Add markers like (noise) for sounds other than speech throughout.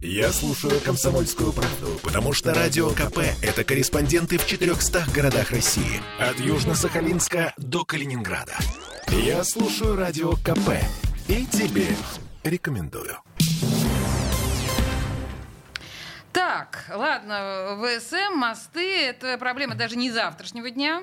Я слушаю «Комсомольскую правду», потому что «Радио КП» — это корреспонденты в 400 городах России. От Южно-Сахалинска до Калининграда. Я слушаю «Радио КП» и тебе рекомендую. Так, ладно, ВСМ, мосты, это проблема даже не завтрашнего дня.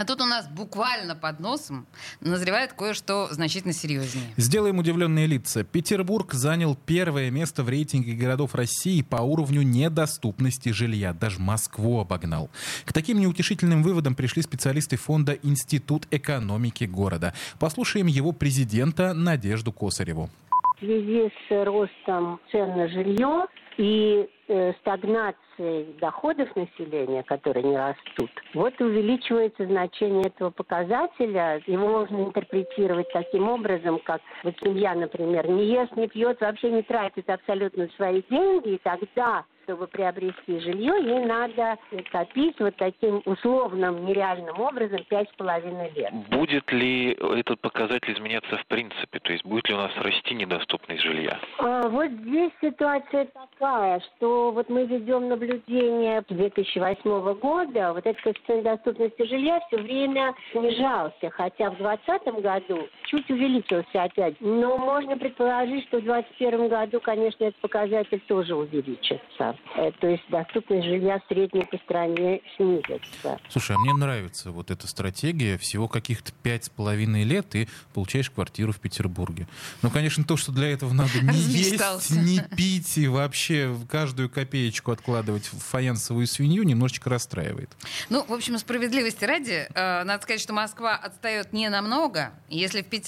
А тут у нас буквально под носом назревает кое-что значительно серьезнее. Сделаем удивленные лица. Петербург занял первое место в рейтинге городов России по уровню недоступности жилья. Даже Москву обогнал. К таким неутешительным выводам пришли специалисты фонда «Институт экономики города». Послушаем его президента Надежду Косареву. В связи с ростом цен на жилье и э, стагнацией доходов населения, которые не растут, вот увеличивается значение этого показателя. Его можно интерпретировать таким образом, как вот семья, например, не ест, не пьет, вообще не тратит абсолютно свои деньги, и тогда чтобы приобрести жилье, ей надо копить вот таким условным, нереальным образом пять с половиной лет. Будет ли этот показатель изменяться в принципе? То есть будет ли у нас расти недоступность жилья? А, вот здесь ситуация такая, что вот мы ведем наблюдение 2008 года, вот этот коэффициент доступности жилья все время снижался, хотя в 2020 году чуть увеличился опять. Но можно предположить, что в 2021 году, конечно, этот показатель тоже увеличится. Э, то есть доступность жилья средняя по стране снизится. Слушай, а мне нравится вот эта стратегия. Всего каких-то пять с половиной лет и получаешь квартиру в Петербурге. Ну, конечно, то, что для этого надо (laughs) не есть, не пить и вообще каждую копеечку откладывать в фаянсовую свинью, немножечко расстраивает. Ну, в общем, справедливости ради, э, надо сказать, что Москва отстает не намного. Если в Петербурге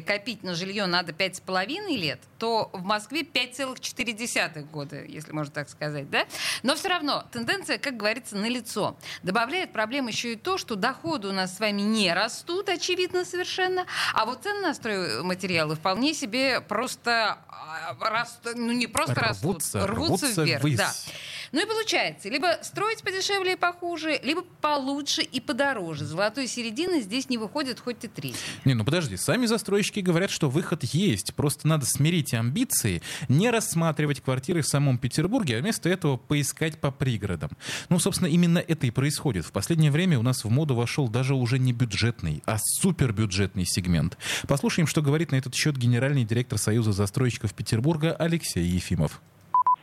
копить на жилье надо пять с половиной лет, то в Москве 5,4 года, если можно так сказать да? Но все равно тенденция, как говорится, налицо. Добавляет проблем еще и то, что доходы у нас с вами не растут, очевидно совершенно, а вот цены на стройматериалы вполне себе просто а, растут, ну не просто рвутся, растут, рвутся, рвутся вверх. Ввысь. Да. Ну и получается, либо строить подешевле и похуже, либо получше и подороже. Золотой середины здесь не выходит хоть и три. Не, ну подожди, сами застройщики говорят, что выход есть. Просто надо смирить амбиции, не рассматривать квартиры в самом Петербурге, а вместо этого поискать по пригородам. Ну, собственно, именно это и происходит. В последнее время у нас в моду вошел даже уже не бюджетный, а супербюджетный сегмент. Послушаем, что говорит на этот счет генеральный директор Союза застройщиков Петербурга Алексей Ефимов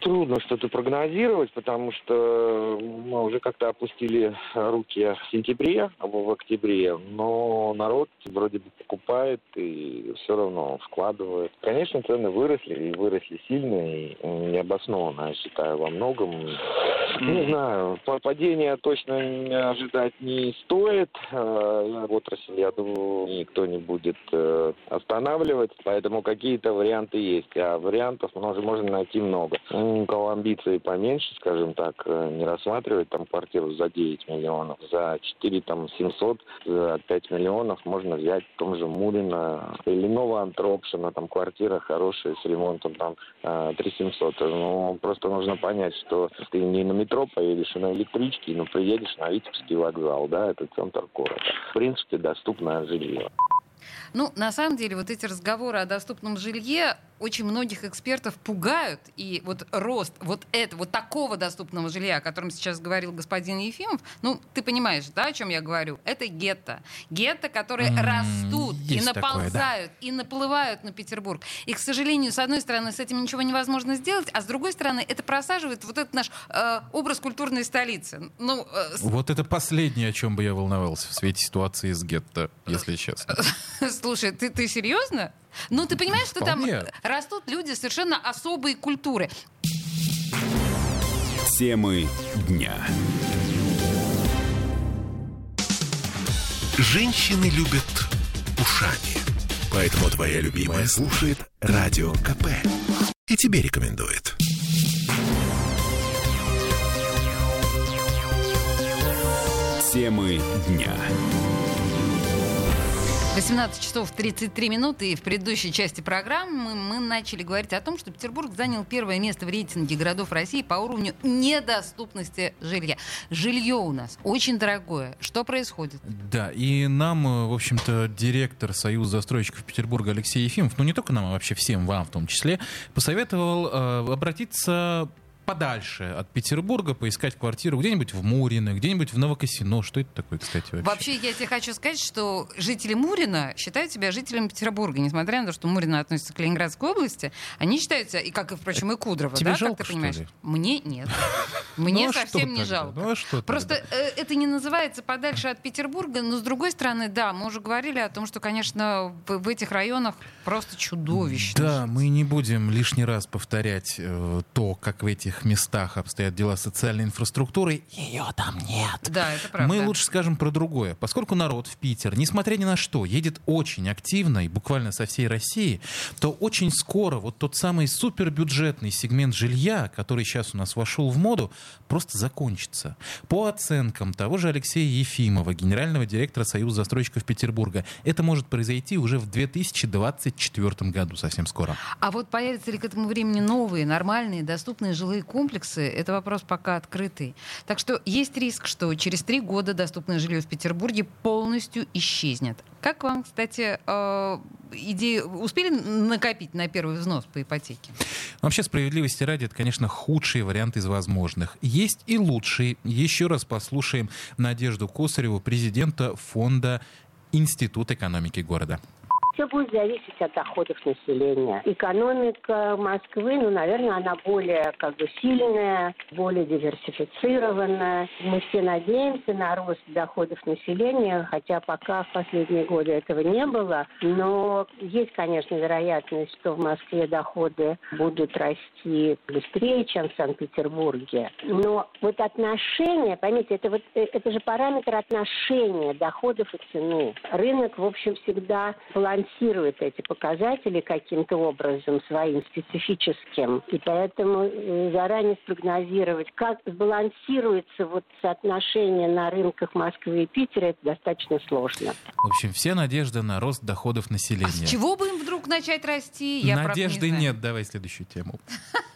трудно что-то прогнозировать, потому что мы уже как-то опустили руки в сентябре, а в октябре, но народ вроде бы покупает и все равно вкладывает. Конечно, цены выросли, и выросли сильно, и необоснованно, я считаю, во многом. Не знаю, падения точно ожидать не стоит. Э, отрасль, я думаю, никто не будет э, останавливать, поэтому какие-то варианты есть, а вариантов можно найти много у кого амбиции поменьше, скажем так, э, не рассматривать там квартиру за 9 миллионов, за 4 там 700, за 5 миллионов можно взять в том же Мурино или нового Антропшина, там квартира хорошая с ремонтом там 3700. Э, ну, просто нужно понять, что ты не на метро поедешь, а на электричке, но приедешь на Витебский вокзал, да, это центр города. В принципе, доступное жилье. Ну, на самом деле, вот эти разговоры о доступном жилье очень многих экспертов пугают. И вот рост вот это, вот такого доступного жилья, о котором сейчас говорил господин Ефимов, ну, ты понимаешь, да, о чем я говорю? Это гетто. Гетто, которые mm, растут и наползают, такое, да. и наплывают на Петербург. И, к сожалению, с одной стороны, с этим ничего невозможно сделать, а с другой стороны, это просаживает вот этот наш э, образ культурной столицы. Ну, э, Вот это последнее, о чем бы я волновался в свете ситуации с гетто, если честно. (laughs) (laughs) Слушай, ты, ты серьезно? Ну, ты понимаешь, что Вполне. там растут люди совершенно особой культуры. Темы дня. Женщины любят ушами. Поэтому твоя любимая слушает Радио КП. И тебе рекомендует. Темы дня. 18 часов 33 минуты. И в предыдущей части программы мы начали говорить о том, что Петербург занял первое место в рейтинге городов России по уровню недоступности жилья. Жилье у нас очень дорогое. Что происходит? Да, и нам, э, в общем-то, директор Союза застройщиков Петербурга Алексей Ефимов, ну не только нам, а вообще всем вам в том числе, посоветовал э, обратиться подальше от Петербурга, поискать квартиру где-нибудь в Мурино, где-нибудь в Новокосино. Что это такое, кстати, вообще? Вообще, я тебе хочу сказать, что жители Мурина считают себя жителями Петербурга. Несмотря на то, что Мурино относится к Ленинградской области, они считаются, и как и, впрочем, и Кудрово, Тебе да, жалко, как ты понимаешь? ли? Мне нет. Мне (laughs) Ну, а совсем не тогда? жалко. Ну, а что Просто э, это не называется подальше от Петербурга, но с другой стороны, да, мы уже говорили о том, что, конечно, в, в этих районах просто чудовищно. Да, жить. мы не будем лишний раз повторять э, то, как в этих местах обстоят дела социальной инфраструктуры. Ее там нет. Да, это правда. Мы лучше скажем про другое. Поскольку народ в Питер, несмотря ни на что, едет очень активно и буквально со всей России, то очень скоро вот тот самый супербюджетный сегмент жилья, который сейчас у нас вошел в моду, просто закончится. По оценкам того же Алексея Ефимова, генерального директора Союза застройщиков Петербурга, это может произойти уже в 2024 году, совсем скоро. А вот появятся ли к этому времени новые, нормальные, доступные жилые комплексы, это вопрос пока открытый. Так что есть риск, что через три года доступное жилье в Петербурге полностью исчезнет. Как вам, кстати, э, идеи успели накопить на первый взнос по ипотеке? Вообще, справедливости ради, это, конечно, худший вариант из возможных. Есть и лучший. Еще раз послушаем Надежду Косареву, президента фонда Институт экономики города. Все будет зависеть от доходов населения. Экономика Москвы, ну, наверное, она более как бы сильная, более диверсифицированная. Мы все надеемся на рост доходов населения, хотя пока в последние годы этого не было. Но есть, конечно, вероятность, что в Москве доходы будут расти быстрее, чем в Санкт-Петербурге. Но вот отношения, поймите, это, вот, э, это же параметр отношения доходов и цены. Рынок, в общем, всегда балансирует эти показатели каким-то образом своим специфическим. И поэтому э, заранее спрогнозировать, как сбалансируется вот соотношение на рынках Москвы и Питера, это достаточно сложно. В общем, все надежда на рост доходов А населения. с чего бы им вдруг начать расти? Я, правда, не Надежды знаю. нет. Давай следующую тему. (laughs)